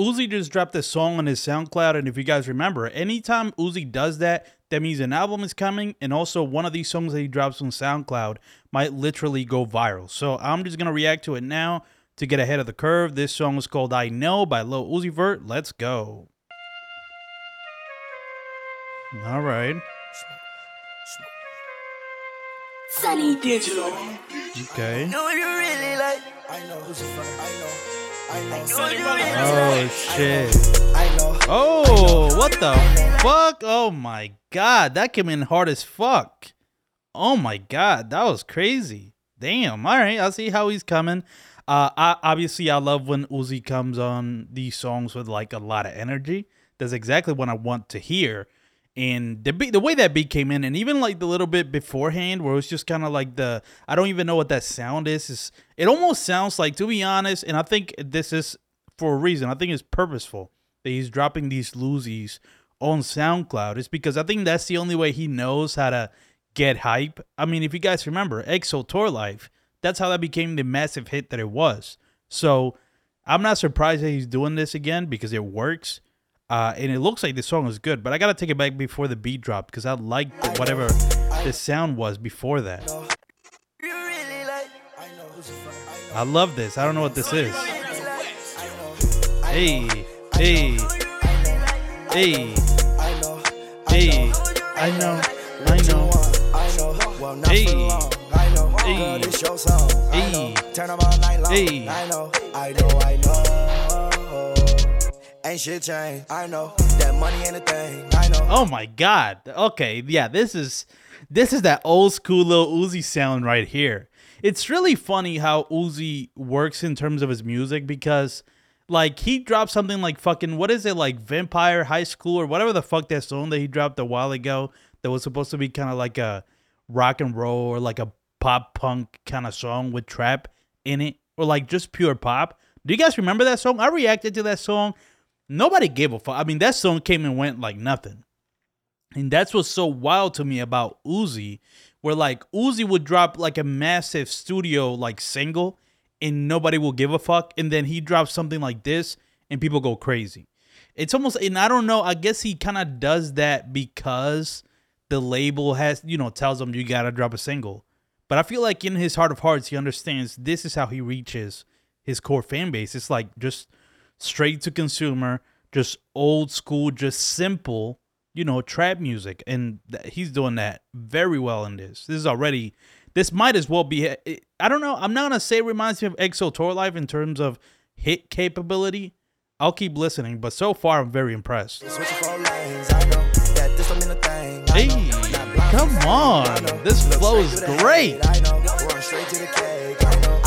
Uzi just dropped this song on his SoundCloud, and if you guys remember, anytime Uzi does that, that means an album is coming, and also one of these songs that he drops on SoundCloud might literally go viral. So I'm just gonna react to it now to get ahead of the curve. This song is called "I Know" by Lil Uzi Vert. Let's go. All right. Sonny Digital. Okay. Know you really like. I know who's a friend. I know. I Oh shit. Oh, what the fuck? Oh my god, that came in hard as fuck. Oh my god, that was crazy. Damn. All right, I'll see how he's coming. Uh, I, obviously, I love when Uzi comes on these songs with like a lot of energy. That's exactly what I want to hear. And the beat, the way that beat came in, and even like the little bit beforehand, where it was just kind of like the I don't even know what that sound is. is it almost sounds like, to be honest, and I think this is for a reason. I think it's purposeful that he's dropping these loosies on SoundCloud. It's because I think that's the only way he knows how to get hype. I mean, if you guys remember, XO Tour Llif3, that's how that became the massive hit that it was. So I'm not surprised that he's doing this again because it works. Uh, and it looks like the song is good, but I gotta take it back before the beat drop because I liked whatever the sound was before that. You really like. I know who's a friend. I know. I love this. I don't know what this is. I. Hey, hey, hey, I know. hey. I know, I know. I know. Well, not Hey. for long. I know. Hey. Girl, this your song. I Hey. know. Turn 'em all night long. Hey. I know. I know. I know. Ain't shit changed. I know. That money ain't a thing. I know. Oh my god. Okay, yeah, this is this is that old school little Uzi sound right here. It's really funny how Uzi works in terms of his music because like he dropped something like fucking what is it like Vampire High School or whatever the fuck that song that he dropped a while ago that was supposed to be kind of like a rock and roll or like a pop punk kind of song with trap in it or like just pure pop. Do you guys remember that song? I reacted to that song. Nobody gave a fuck. I mean, that song came and went like nothing. And that's what's so wild to me about Uzi, where like Uzi would drop like a massive studio like single and nobody will give a fuck. And then he drops something like this and people go crazy. It's almost, and I don't know, I guess he kind of does that because the label has, you know, tells him you gotta drop a single. But I feel like in his heart of hearts, he understands this is how he reaches his core fan base. It's like just straight to consumer, just old school, just simple, you know, trap music. And th- he's doing that very well in this. This is already, this might as well be, it- I don't know, I'm not going to say it reminds me of XO Tour Llif3 in terms of hit capability. I'll keep listening, but so far I'm very impressed. Switching four lanes. I know. That this don't mean. I Hey, know. Not blind come to the on. This flow is great.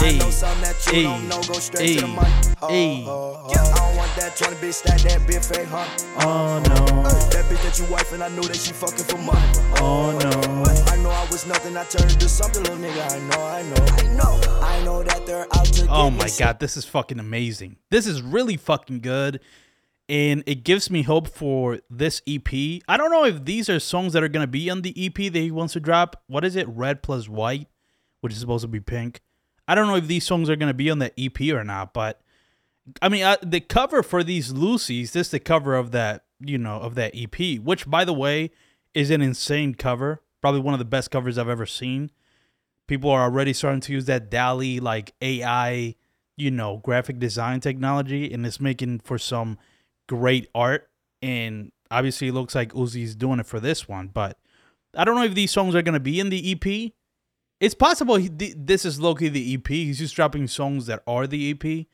I know. Run straight to the. I know. Hey, I know something that you don't know. Go straight to the money. Oh, hey. I don't want that trying to be stack that big fake huh? Oh no, That bitch that you wife and I knew that she fucking for money. oh no. I know I was nothing. I turned into something, little nigga. I know, I know, I know. I know that they're out to Oh my god, this is fucking amazing. This is really fucking good. And it gives me hope for this EP. I don't know if these are songs that are gonna be on the EP that he wants to drop. What is it? Red plus white, which is supposed to be pink. I don't know if these songs are gonna be on the EP or not, but I mean, uh, the cover for these loosies, this is the cover of that, you know, of that EP, which by the way is an insane cover. Probably one of the best covers I've ever seen. People are already starting to use that DALL-E like AI, you know, graphic design technology, and it's making for some great art. And obviously, it looks like Uzi's doing it for this one, but I don't know if these songs are gonna be in the EP. It's possible he, th- this is Loki the EP. He's just dropping songs that are the EP,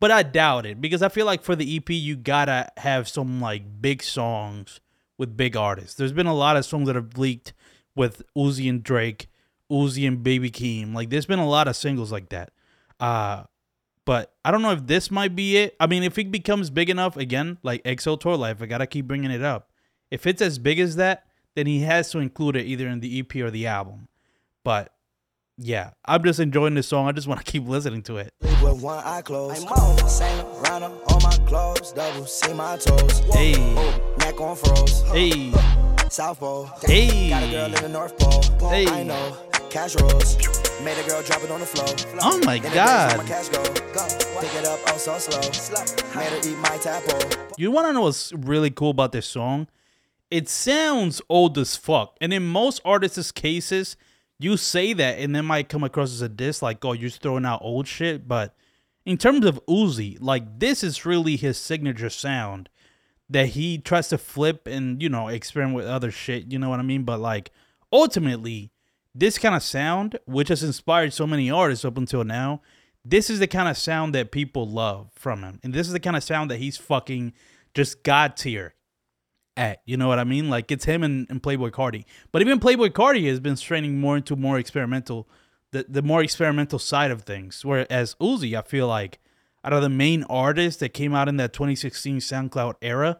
but I doubt it because I feel like for the EP you gotta have some like big songs with big artists. There's been a lot of songs that have leaked with Uzi and Drake, Uzi and Baby Keem. Like there's been a lot of singles like that. Uh but I don't know if this might be it. I mean, if it becomes big enough again, like XO Tour Llif3, I gotta keep bringing it up. If it's as big as that, then he has to include it either in the EP or the album. But yeah, I'm just enjoying this song. I just want to keep listening to it. With one eye closed. Saint Laurent on my clothes. Double see my toes. Hey, oh, Neck on froze. hey, South Pole. Hey. Got a girl in the North Pole. Hey. I know. Cash rolls. Made a girl drop it on the floor. Oh my In the days God. when my cash go. Go. Pick it up flow so slow. Made her eat my tapo. You want to know what's really cool about this song? It sounds old as fuck. And in most artists' cases, you say that and it might come across as a diss, like, oh, you're throwing out old shit. But in terms of Uzi, like, this is really his signature sound that he tries to flip and, you know, experiment with other shit. You know what I mean? But, like, ultimately, this kind of sound, which has inspired so many artists up until now, this is the kind of sound that people love from him. And this is the kind of sound that he's fucking just god tier at. You know what I mean? Like it's him and, and Playboi Carti. But even Playboi Carti has been straining more into more experimental the, the more experimental side of things. Whereas Uzi, I feel like out of the main artists that came out in that 2016 SoundCloud era,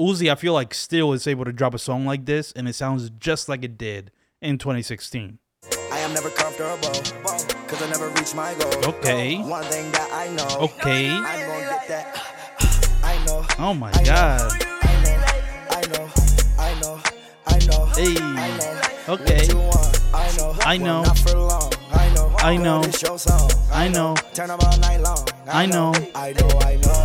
Uzi, I feel like still is able to drop a song like this and it sounds just like it did in 2016. I am never comfortable, cause I never reach my goal. Okay. One thing that I know. Okay. I'm gonna get that. I know. Oh my I god. I know. I know. I know. Hey. I know. Okay. What you want, I know. I know. not for long. I know. I know. this your song. I know. Turn up all night long. I know. I know. I know.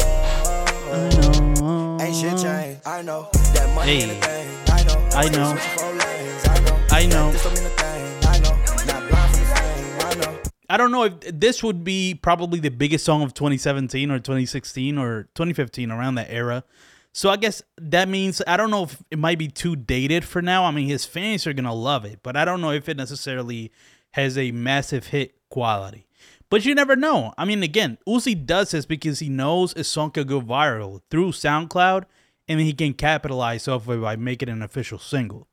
I know. Ain't shit changed. I know. That money Hey. ain't a. I know. I know. Switching four lanes. I know. I know. This don't mean a thing. I know. Not blind for the fame. I know. I don't know if this would be probably the biggest song of 2017 or 2016 or 2015 around that era. So I guess that means I don't know if it might be too dated for now. I mean, his fans are gonna love it, but I don't know if it necessarily has a massive hit quality. But you never know. I mean, again, Uzi does this because he knows a song could go viral through SoundCloud, and he can capitalize off of it by making an official single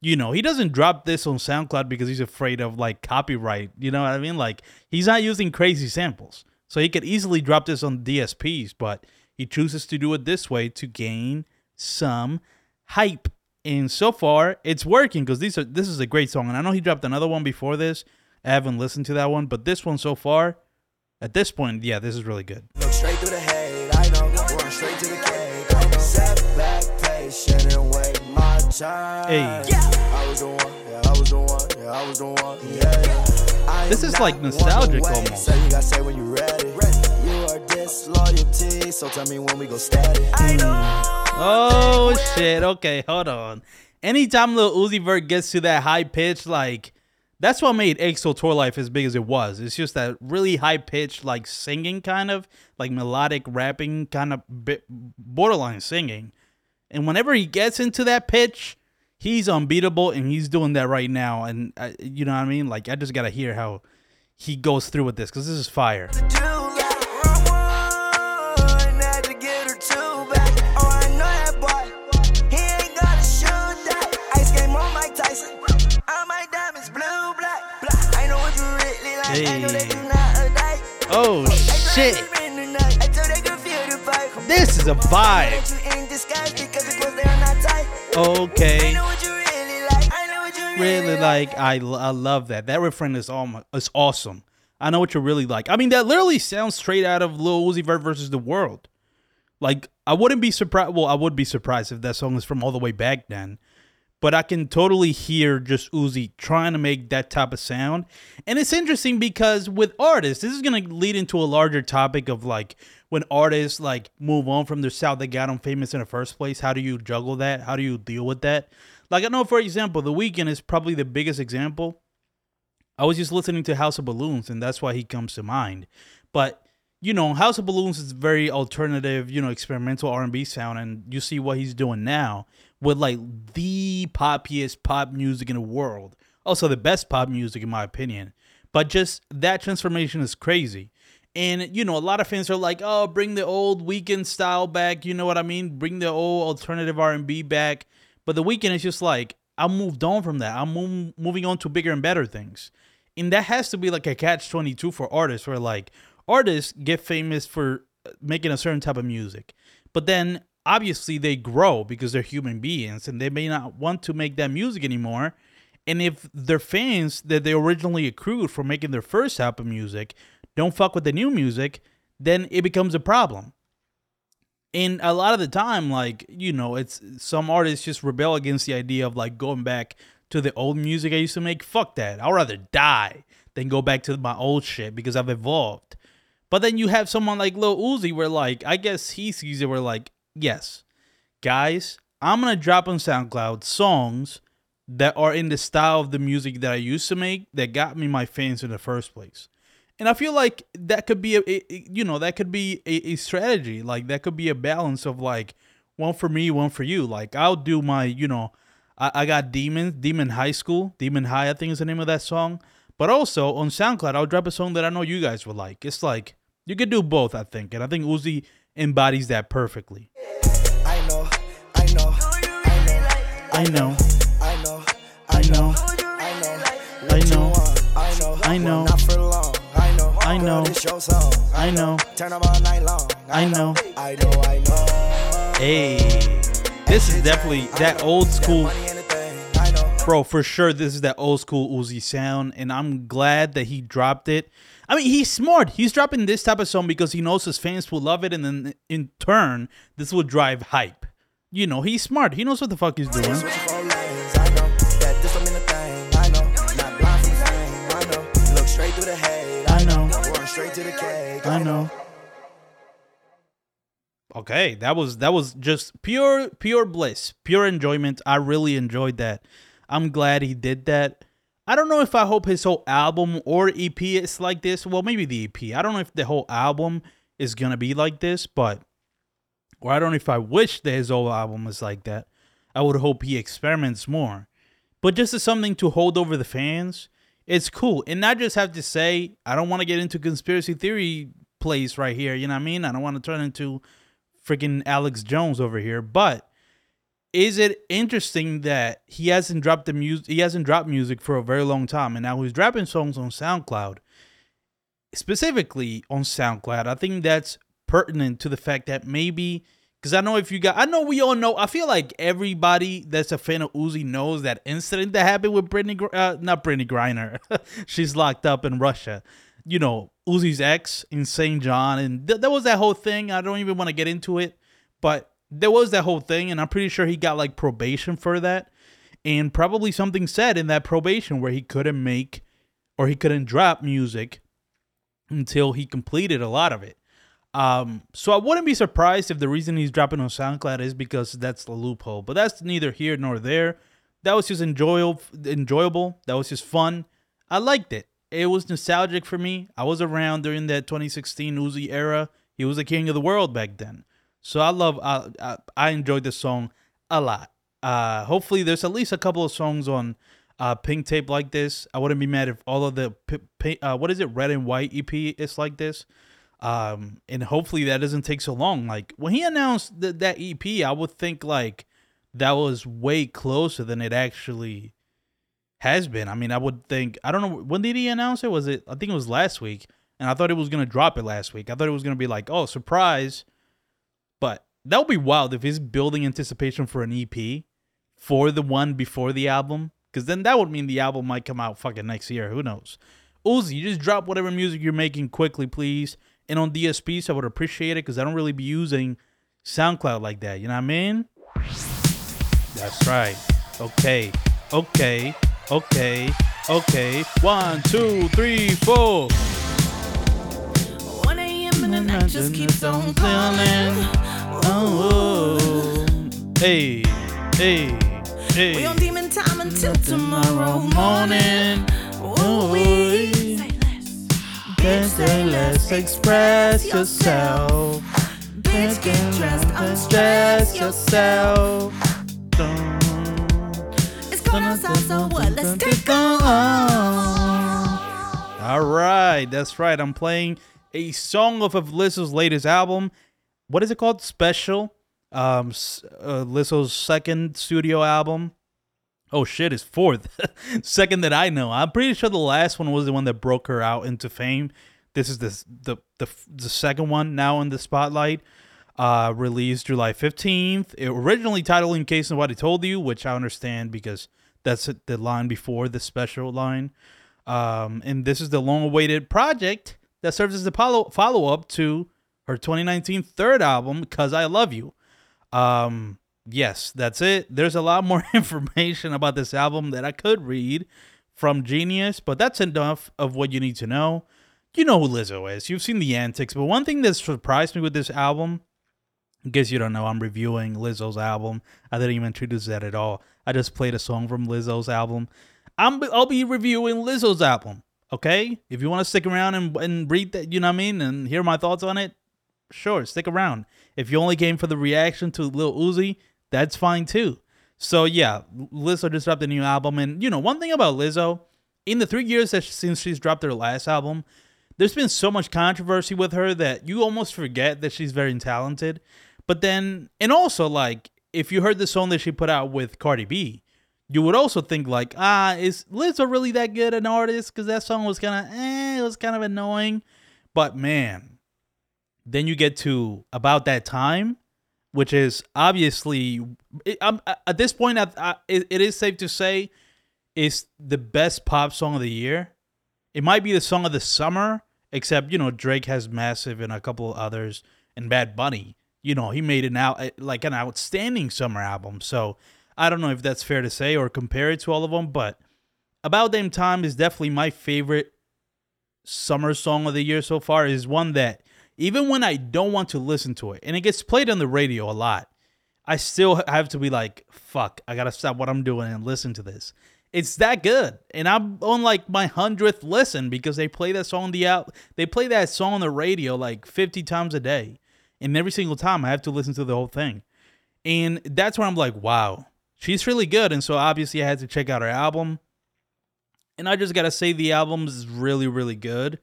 you know, he doesn't drop this on SoundCloud because he's afraid of like copyright. You know what I mean? Like he's not using crazy samples. So he could easily drop this on DSPs, but he chooses to do it this way to gain some hype. And so far, it's working because these are this is a great song. And I know he dropped another one before this. I haven't listened to that one, but this one so far, at this point, yeah, this is really good. Look straight through the hate, I know. Run straight to the cake. Set back patient and wait my time. Hey. I was the one, yeah, I was the one, yeah, I was the one, yeah. I This is, like, nostalgic one to wait, almost. So you gotta say when you. You are disloyalty, so tell me when we go. Oh shit. Okay, hold on. Anytime Lil Uzi Vert gets to that high pitch, like that's what made XO Tour Llif3 as big as it was. It's just that really high pitched, like singing kind of, like melodic rapping kind of bit, borderline singing. And whenever he gets into that pitch, he's unbeatable, and he's doing that right now. And uh, you know what I mean? Like I just gotta hear how he goes through with this because this is fire. Oh, the clothes they are not tight. I Okay. know what you really like. I know what you really, really like. I, I love that. That refrain is all is awesome. I know what you really like. I mean that literally sounds straight out of lil uzi vert versus the world. Like i wouldn't be surprised well i would be surprised if that song is from all the way back then but i can totally hear just uzi trying to make that type of sound and it's interesting because with artists this is going to lead into a larger topic of like when artists like move on from their sound that got them famous in the first place how do you juggle that how do you deal with that like I know, for example, The Weeknd is probably the biggest example. I was just listening to House of Balloons, and that's why he comes to mind. But you know, House of Balloons is very alternative, you know, experimental R and B sound, and you see what he's doing now with like the poppiest pop music in the world. Also, the best pop music in my opinion. But just that transformation is crazy. And you know, a lot of fans are like, "Oh, bring the old Weeknd style back." You know what I mean? Bring the old alternative R and B back. But the Weeknd is just like I moved on from that. I'm mov- moving on to bigger and better things, and that has to be like a catch twenty two for artists, where like artists get famous for uh, making a certain type of music, but then obviously they grow because they're human beings and they may not want to make that music anymore. And if their fans that they originally accrued for making their first type of music don't fuck with the new music, then it becomes a problem. And a lot of the time, like, you know, it's some artists just rebel against the idea of like going back to the old music I used to make. Fuck that. I'd rather die than go back to my old shit because I've evolved. But then you have someone like Lil Uzi where like I guess he sees it where like, yes, guys, I'm gonna drop on SoundCloud songs that are in the style of the music that I used to make that got me my fans in the first place. And I feel like that could be a, a- you know, that could be a, a strategy. Like that could be a balance of like one for me, one for you. Like I'll do my, you know, I, I got Demons, Demon High School, Demon High, I think is the name of that song. But also on SoundCloud, I'll drop a song that I know you guys would like. It's like you could do both, I think, and I think Uzi embodies that perfectly. I know, I know, I know, I know, I know, I know, I know, I what you know. want, I know, I know. Well, not for long, I know, I Girl, know. this your song, I know. turn them all night long, I know. I know, I know. Hey, this is definitely that old school. Bro for sure this is that old school Uzi sound and I'm glad that he dropped it. I mean, he's smart. He's dropping this type of song because he knows his fans will love it and then in turn this will drive hype. You know, he's smart. He knows what the fuck he's doing. Switching four lanes, I know. That this don't mean a thing, I know. Not blind from the fame, I know. Look straight through the hate, I know. Going straight to the cake, I know. Okay, that was that was just pure pure bliss, pure enjoyment. I really enjoyed that. I'm glad he did that. I don't know if I hope his whole album or EP is like this. Well, maybe the EP. I don't know if the whole album is gonna be like this, but or I don't know if I wish that his whole album was like that. I would hope he experiments more. But just as something to hold over the fans, it's cool. And I just have to say, I don't want to get into conspiracy theory place right here. You know what I mean? I don't want to turn into freaking Alex Jones over here. But is it interesting that he hasn't dropped the music? He hasn't dropped music for a very long time, and now he's dropping songs on SoundCloud. Specifically on SoundCloud, I think that's pertinent to the fact that maybe because I know if you got, I know we all know. I feel like everybody that's a fan of Uzi knows that incident that happened with Brittany, uh, not Brittney Griner. She's locked up in Russia. You know, Uzi's ex in St. John, and th- was that whole thing. I don't even want to get into it, but there was that whole thing, and I'm pretty sure he got like probation for that, and probably something said in that probation where he couldn't make or he couldn't drop music until he completed a lot of it. Um, so I wouldn't be surprised if the reason he's dropping on SoundCloud is because that's the loophole. But that's neither here nor there. That was just enjoyable. Enjoyable. That was just fun. I liked it. It was nostalgic for me. I was around during that 2016 Uzi era. He was the king of the world back then. So I love. I I, I enjoyed this song a lot. Uh, hopefully there's at least a couple of songs on uh, Pink Tape like this. I wouldn't be mad if all of the p- p- uh, what is it, Red and White EP is like this. Um, and hopefully that doesn't take so long. Like when he announced th- that EP, I would think like that was way closer than it actually has been. I mean, I would think I don't know when did he announce it? Was it I think it was last week, and I thought it was gonna drop it last week. I thought it was gonna be like, oh, surprise. That would be wild if he's building anticipation for an EP for the one before the album, because then that would mean the album might come out fucking next year. Who knows? Uzi, you just drop whatever music you're making quickly, please. And on DSP, so I would appreciate it because I don't really be using SoundCloud like that. You know what I mean? That's right. Okay. Okay. Okay. Okay. One, two, three, four. 1 a.m. and the night just keeps on calling. Oh, hey, hey, hey. We on demon time until tomorrow morning. Ooh, we say less. Bitch, say less, express yourself. Bitch, get dressed, Stress unstress yourself. yourself. It's cold outside, so what? Let's take on. All right, that's right. I'm playing a song off of Lizzo's latest album. What is it called? Special. Um, uh, Lizzo's second studio album. Oh shit, it's fourth, second that I know. I'm pretty sure the last one was the one that broke her out into fame. This is the the the, the second one now in the spotlight. Uh, released July 15th. It originally titled "In Case Nobody Told You," which I understand because that's the line before the special line. Um, and this is the long-awaited project that serves as the follow follow-up to her 2019 third album, "Cause I Love You." Um, yes, that's it. There's a lot more information about this album that I could read from Genius, but that's enough of what you need to know. you know who Lizzo is. You've seen the antics. But one thing that surprised me with this album, in case you don't know, I'm reviewing Lizzo's album. I didn't even introduce that at all. I just played a song from Lizzo's album. I'm I'll be reviewing Lizzo's album. Okay, if you want to stick around and and read that, you know what I mean, and hear my thoughts on it, sure, stick around. If you only came for the reaction to Lil Uzi, that's fine too. So yeah, Lizzo just dropped a new album, and you know one thing about Lizzo, in the three years that since she's dropped her last album, there's been so much controversy with her that you almost forget that she's very talented. But then, and also like if you heard the song that she put out with Cardi B, you would also think like, ah, is Lizzo really that good an artist? Because that song was kind of, eh, it was kind of annoying. But man, then you get to about that time, which is obviously, it, at this point, I, I, it, it is safe to say, is the best pop song of the year. It might be the song of the summer, except you know Drake has massive and a couple of others, and Bad Bunny. You know he made it out eh, like an outstanding summer album. So I don't know if that's fair to say or compare it to all of them, but About Damn Time is definitely my favorite summer song of the year so far. Is one that even when I don't want to listen to it, and it gets played on the radio a lot, I still have to be like, fuck, I gotta stop what I'm doing and listen to this. It's that good, and I'm on like my hundredth listen because they play that song on the out. They play that song on the radio like 50 times a day, and every single time I have to listen to the whole thing, and that's where I'm like, wow, she's really good. And so obviously I had to check out her album, and I just gotta say the album is really really good.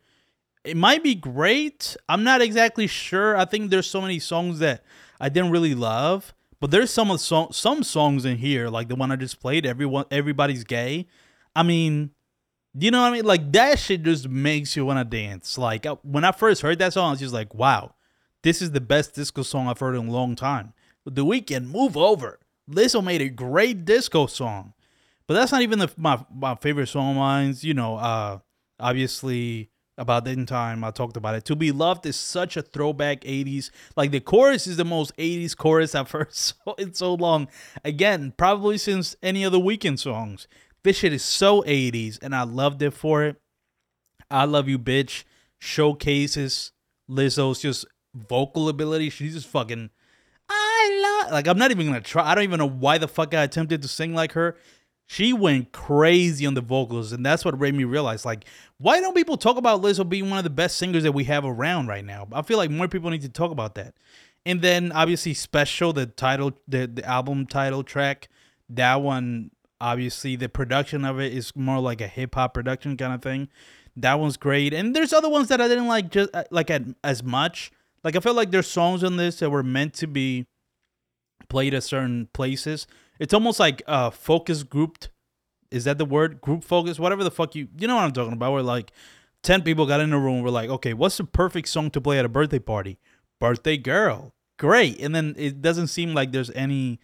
It might be great. I'm not exactly sure. I think there's so many songs that I didn't really love. But there's some song, some songs in here, like the one I just played. Everyone, everybody's gay. I mean, you know what I mean? Like that shit just makes you want to dance. Like uh, when I first heard that song, I was just like, wow, this is the best disco song I've heard in a long time. The Weeknd, move over. Lizzo made a great disco song, but that's not even the, my my favorite song of mine. You know, uh, obviously about that time I talked about it. To be loved is such a throwback 80s. Like the chorus is the most 80s chorus I've heard so, in so long. Again, probably since any of the Weeknd songs. This shit is so 80s and I loved it for it. I love you, bitch. Showcases Lizzo's just vocal ability. She's just fucking. I love. Like I'm not even gonna try. I don't even know why the fuck I attempted to sing like her she went crazy on the vocals and that's what made me realize like why don't people talk about lizzo being one of the best singers that we have around right now? I feel like more people need to talk about that. And then obviously special the title the, the album title track that one obviously the production of it is more like a hip-hop production kind of thing. That one's great and there's other ones that i didn't like just uh, like as much. Like i felt like there's songs on this that were meant to be played at certain places it's almost like uh focus grouped. Is that the word? Group focus, whatever the fuck you you know what I'm talking about. Where like ten people got in a room. We're like, okay, what's the perfect song to play at a birthday party? Birthday girl, great. And then it doesn't seem like there's any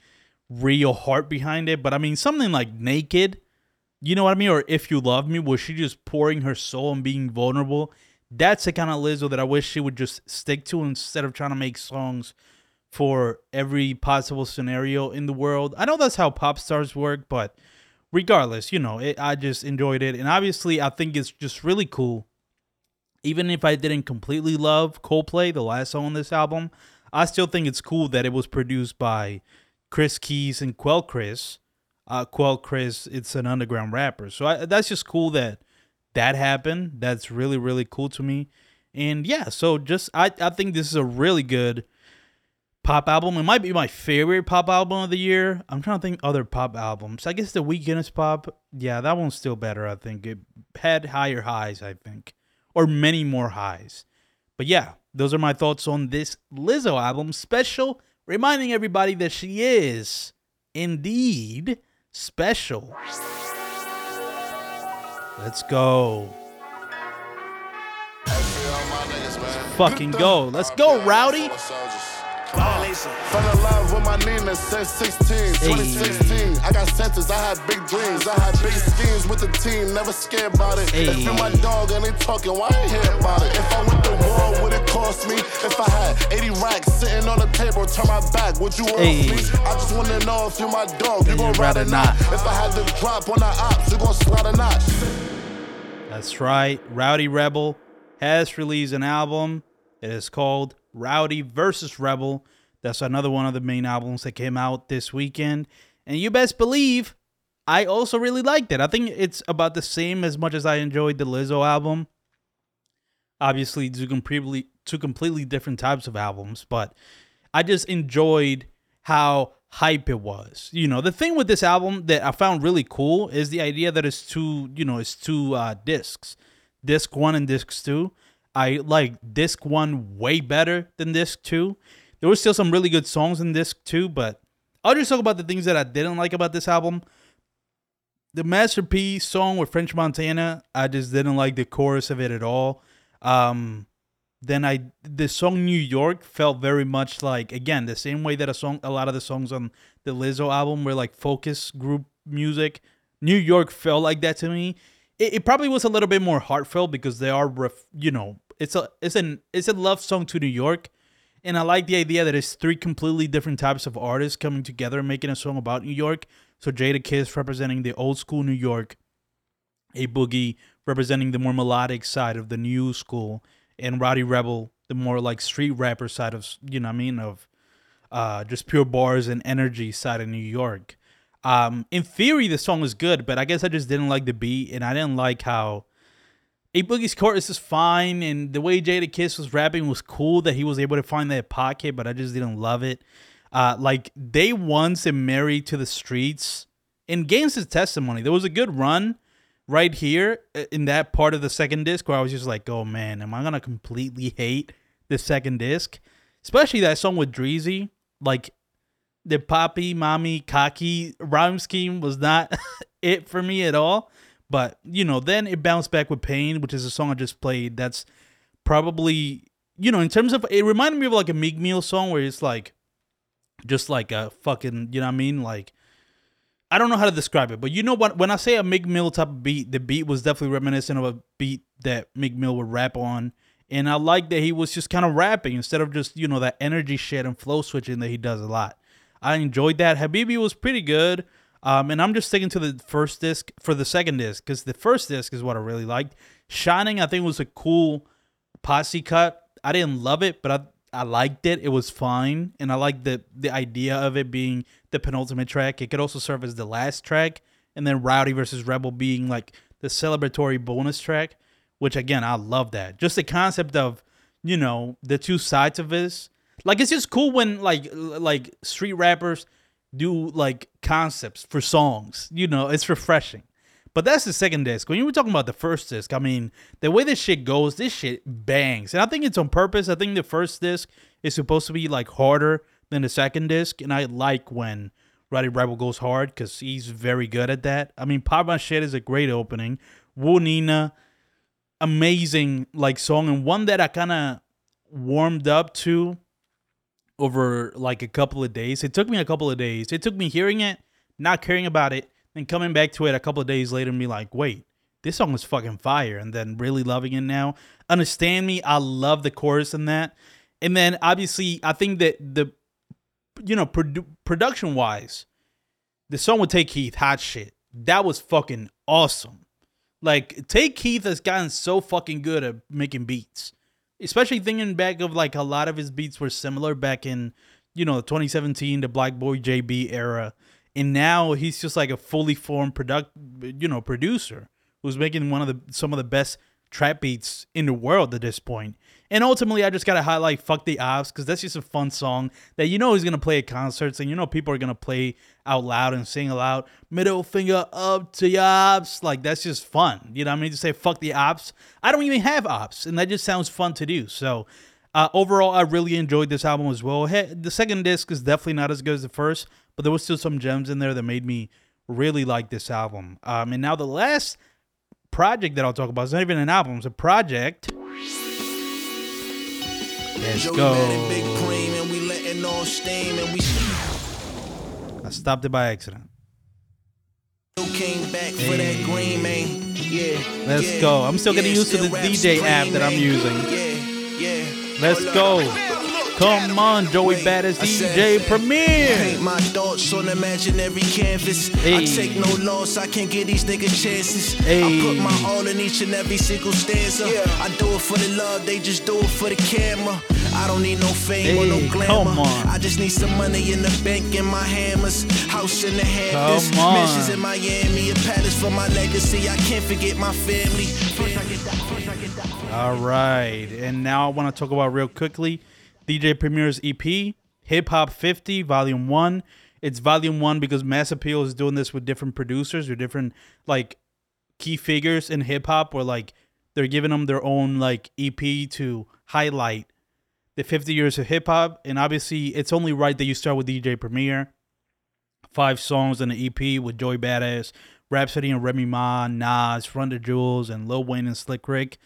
real heart behind it. But I mean, something like naked. You know what I mean? Or if you love me, was she just pouring her soul and being vulnerable? That's the kind of Lizzo that I wish she would just stick to instead of trying to make songs for every possible scenario in the world. I know that's how pop stars work, but regardless, you know, it, I just enjoyed it. And obviously, I think it's just really cool. Even if I didn't completely love Coldplay, the last song on this album, I still think it's cool that it was produced by Chris Keys and Quelle Chris. Uh, Quelle Chris, it's an underground rapper. So I, that's just cool that that happened. That's really, really cool to me. And yeah, so just I, I think this is a really good pop album. It might be my favorite pop album of the year. I'm trying to think other pop albums. I guess the Weeknd is pop. Yeah, that one's still better. I think it had higher highs. I think, or many more highs. But yeah, those are my thoughts on this Lizzo album special. Reminding everybody that she is indeed special. Let's go. Let's fucking go. Let's go, Rowdy. Fell in love with my Nina since 16, 2016. I got senses, I had big dreams. I had big schemes with the team, never scared about it. If you my dog and they talking, why ain't hear about it? If I went to war, would it cost me? If I had 80 racks sitting on the table, turn my back, would you off me? I just wanna know if you're my dog, you gon' rather not. If I had to drop on the ops, you gon' slide or not. That's right, Rowdy Rebel has released an album. It is called Rowdy versus Rebel. That's another one of the main albums that came out this weekend. And you best believe I also really liked it. I think it's about the same as much as I enjoyed the Lizzo album. Obviously, two completely two completely different types of albums, but I just enjoyed how hype it was. You know, the thing with this album that I found really cool is the idea that it's two, you know, it's two uh, discs, disc one and disc two. I like disc one way better than disc two. There were still some really good songs in this too, but I'll just talk about the things that I didn't like about this album. The masterpiece song with French Montana, I just didn't like the chorus of it at all. Um, then I the song New York felt very much like again the same way that a song a lot of the songs on the Lizzo album were like focus group music. New York felt like that to me. It, it probably was a little bit more heartfelt because they are ref, you know it's a it's an it's a love song to New York, and I like the idea that it's three completely different types of artists coming together making a song about New York. So Jadakiss representing the old school New York, a Boogie representing the more melodic side of the new school, and Rowdy Rebel, the more like street rapper side of you know what I mean of uh, just pure bars and energy side of New York. Um, in theory, the song was good, but I guess I just didn't like the beat, and I didn't like how A Boogie's chorus is fine, and the way Jadakiss was rapping was cool that he was able to find that pocket, but I just didn't love it. Uh, like they once and married to the streets in Gaines' testimony, there was a good run right here uh, in that part of the second disc where I was just like, oh man, am I gonna completely hate the second disc? Especially that song with Dreezy. Like the poppy, mommy, cocky rhyme scheme was not it for me at all. But you know, then it bounced back with Pain, which is a song I just played. That's probably you know, in terms of it reminded me of like a Meek Mill song where it's like just like a fucking you know what I mean? Like I don't know how to describe it, but you know what? When I say a Meek Mill type of beat, the beat was definitely reminiscent of a beat that Meek Mill would rap on. And I like that he was just kind of rapping instead of just, you know, that energy shit and flow switching that he does a lot. I enjoyed that. Habibi was pretty good. Um, and I'm just sticking to the first disc for the second disc because the first disc is what I really liked. Shining, I think, was a cool posse cut. I didn't love it, but I I liked it. It was fine, and I liked the the idea of it being the penultimate track. It could also serve as the last track, and then Rowdy versus Rebel being like the celebratory bonus track. Which again, I love that. Just the concept of you know the two sides of this. Like it's just cool when like like street rappers do like concepts for songs. You know, it's refreshing. But that's the second disc. When you were talking about the first disc, I mean, the way this shit goes, this shit bangs. And I think it's on purpose. I think the first disc is supposed to be like harder than the second disc. And I like when Rowdy Rebel goes hard because he's very good at that. I mean, Pop My Shit is a great opening. Woo Nina, amazing like song and one that I kind of warmed up to over like a couple of days. It took me a couple of days. It took me hearing it, not caring about it, and coming back to it a couple of days later and be like, wait, this song is fucking fire. And then really loving it now. Understand me, I love the chorus in that. And then obviously, I think that the, you know, produ- production wise, the song with Tay Keith, Hot Shit, that was fucking awesome. Like, Tay Keith has gotten so fucking good at making beats. Especially thinking back of like a lot of his beats were similar back in, you know, 2017, the BlocBoy JB era. And now he's just like a fully formed product you know producer who's making one of the some of the best trap beats in the world at this point and ultimately i just gotta highlight fuck the ops because that's just a fun song that you know he's gonna play at concerts and you know people are gonna play out loud and sing aloud middle finger up to your ops like that's just fun you know i mean to say fuck the ops i don't even have ops and that just sounds fun to do so uh, overall, I really enjoyed this album as well. Hey, the second disc is definitely not as good as the first, but there was still some gems in there that made me really like this album. Um, and now the last project that I'll talk about is not even an album; it's a project. And we I stopped it by accident. still came back for that green, man. Yeah. Let's go. I'm still getting used to the DJ app that I'm using. Yeah, yeah. Let's go. Up. Come on, Joey Badass I said, DJ Premier. Paint my thoughts on imaginary canvas. Hey. I take no loss, I can't give these niggas chances. Hey. I put my all in each and every single stanza. I do it for the love, they just do it for the camera. I don't need no fame or Hey, no glamour. come on. I just need some money in the bank and my hammers. House in the Hamptons, Come on. mansions in Miami, a palace for my legacy. I can't forget my family. First I get that, first I get that. All right, and now I want to talk about real quickly DJ Premier's EP, Hip Hop 50, Volume 1. It's Volume 1 because Mass Appeal is doing this with different producers or different, like, key figures in hip hop where, like, they're giving them their own, like, EP to highlight the 50 years of hip hop. And obviously, it's only right that you start with DJ Premier. Five songs in the EP with Joey Badass, Rapsody and Remy Ma, Nas, Run the Jewels, and Lil Wayne and Slick Rick.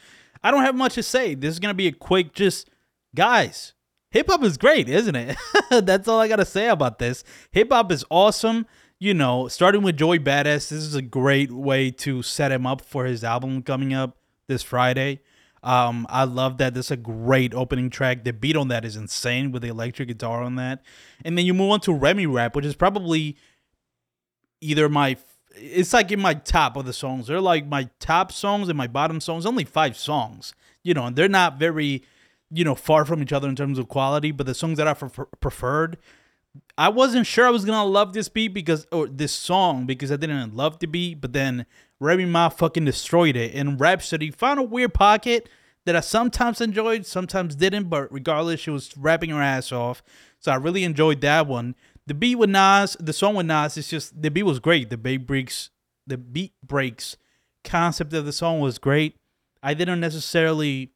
I don't have much to say. This is gonna be a quick, just guys. Hip hop is great, isn't it? That's all I gotta say about this. Hip hop is awesome. You know, starting with Joey Badass, this is a great way to set him up for his album coming up this Friday. Um, I love that. This is a great opening track. The beat on that is insane with the electric guitar on that. And then you move on to Remy Rap, which is probably either my it's like in my top of the songs. They're like my top songs and my bottom songs. Only five songs, you know, and they're not very, you know, far from each other in terms of quality. But the songs that I prefer- preferred, I wasn't sure I was gonna love this beat because or this song because I didn't love the beat. But then Remy Ma fucking destroyed it, and Rapsody found a weird pocket that I sometimes enjoyed, sometimes didn't. But regardless, she was rapping her ass off, so I really enjoyed that one. The beat with Nas, the song with Nas, it's just the beat was great. The beat breaks, the beat breaks concept of the song was great. I didn't necessarily,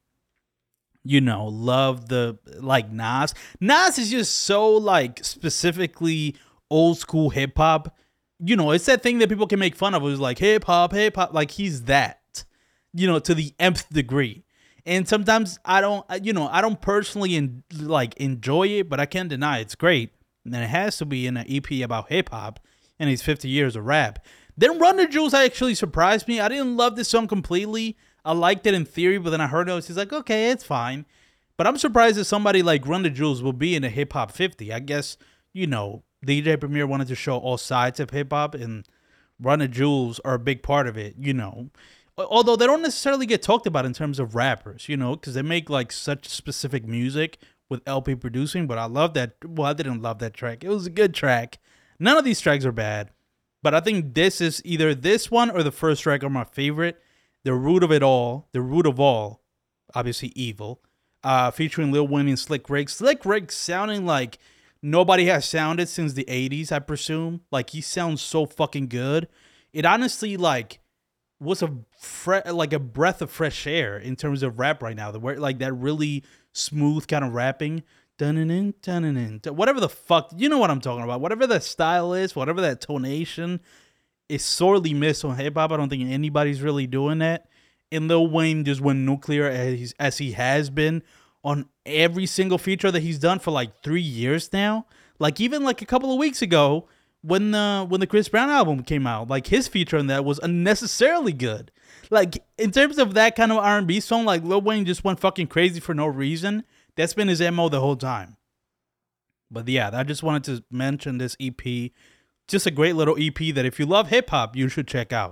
you know, love the like Nas. Nas is just so like specifically old school hip hop. You know, it's that thing that people can make fun of. It was like hip hop, hip hop. Like he's that, you know, to the nth degree. And sometimes I don't, you know, I don't personally in, like enjoy it, but I can't deny it's great. And it has to be in an EP about hip hop and his 50 years of rap. Then Run the Jewels actually surprised me. I didn't love this song completely. I liked it in theory, but then I heard it. It's like, okay, it's fine. But I'm surprised that somebody like Run the Jewels will be in a hip hop 50. I guess, you know, DJ Premier wanted to show all sides of hip hop, and Run the Jewels are a big part of it, you know. Although they don't necessarily get talked about in terms of rappers, you know, because they make like such specific music with El-P producing. But I love that. Well, I didn't love that track. It was a good track. None of these tracks are bad. But I think this is either this one or the first track are my favorite. The root of it all, the root of all, obviously evil, uh, featuring Lil Wayne and Slick Rick. Slick Rick sounding like nobody has sounded since the 80s, I presume. Like he sounds so fucking good. It honestly like was a fre- like a breath of fresh air in terms of rap right now. The where like that really smooth kind of rapping. Dun-dun-dun, dun-dun-dun, dun- Whatever the fuck, you know what I'm talking about. Whatever that style is, whatever that tonation is sorely missed on hip hop. I don't think anybody's really doing that. And Lil Wayne just went nuclear as, as he has been on every single feature that he's done for like three years now. Like even like a couple of weeks ago when the when the Chris Brown album came out, like his feature on that was unnecessarily good. Like in terms of that kind of R and B song, like Lil Wayne just went fucking crazy for no reason. That's been his mo the whole time. But yeah, I just wanted to mention this EP. Just a great little EP that if you love hip hop, you should check out.